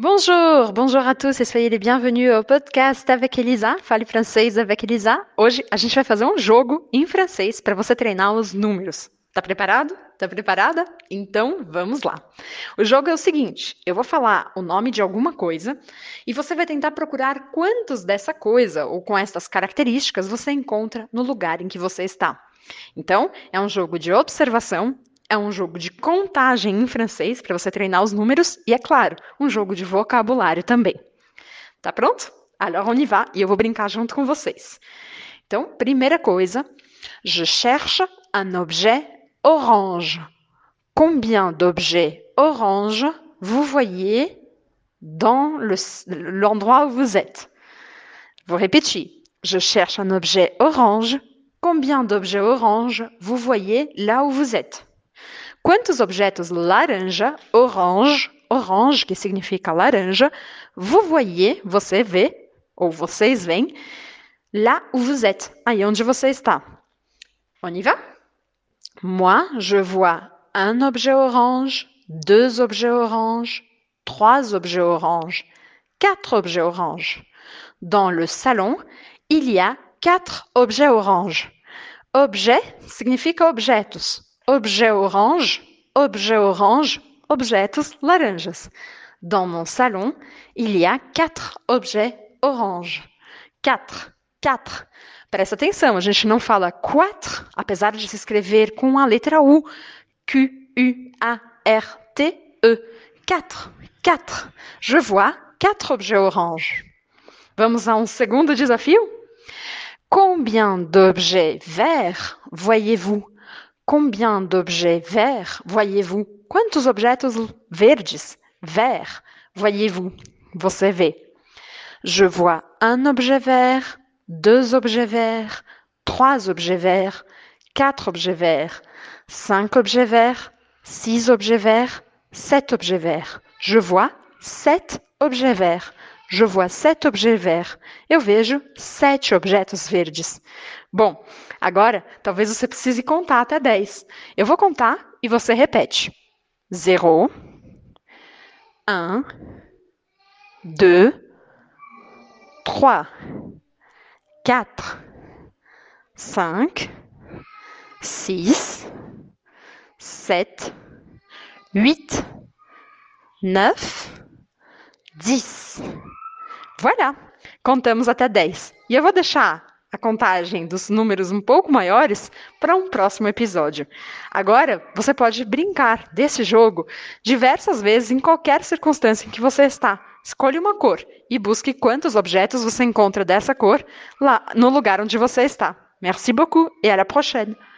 Bonjour, bonjour à tous e soyez les bienvenus ao podcast avec Elisa, Fale Francês avec Elisa. Hoje a gente vai fazer um jogo em francês para você treinar os números. Tá preparado? Tá preparada? Então vamos lá. O jogo é o seguinte: eu vou falar o nome de alguma coisa e você vai tentar procurar quantos dessa coisa ou com essas características você encontra no lugar em que você está. Então, é um jogo de observação é um jogo de contagem em francês para você treinar os números e, é claro, um jogo de vocabulário também. Tá pronto? Alors on y va e eu vou brincar junto com vocês. Então, primeira coisa, je cherche un objet orange. Combien d'objets orange vous voyez dans l'endroit où vous êtes? Vou repetir. Je cherche un objet orange. Combien d'objets orange vous voyez là où vous êtes? Quantos objetos laranja, orange, orange, que significa laranja, vous voyez, você vê, ou vocês veem, là où vous êtes, aí onde você está. On y va? Moi, je vois un objet orange, deux objets orange, trois objets orange, quatre objets orange. Dans le salon, il y a quatre objets orange. Objet significa objetos. Objet orange, objet orange, objetos laranjas. Dans mon salon, il y a quatre objets orange. Quatre, quatre. Presta atenção, a gente não fala quatro, apesar de se escrever com a letra U. Q-U-A-R-T-E. Quatre, quatre. Je vois quatre objets orange. Vamos a um segundo desafio? Combien d'objets verts voyez-vous? Combien d'objets verts voyez-vous? Quantos objetos verdes, verts, voyez-vous? Você vê. Je vois un objet vert, deux objets verts, trois objets verts, quatre objets verts, cinq objets verts, six objets verts, sept objets verts. Je vois sept objets verts. Je vois sept objets verts. Eu vejo sete objetos verdes. Bom, agora talvez você precise contar até 10. Eu vou contar e você repete. 0, 1, 2, 3, 4, 5, 6, 7, 8, 9, 10. Voilà! Contamos até 10. E eu vou deixar a contagem dos números um pouco maiores para um próximo episódio. Agora, você pode brincar desse jogo diversas vezes em qualquer circunstância em que você está. Escolha uma cor e busque quantos objetos você encontra dessa cor lá no lugar onde você está. Merci beaucoup et à la prochaine!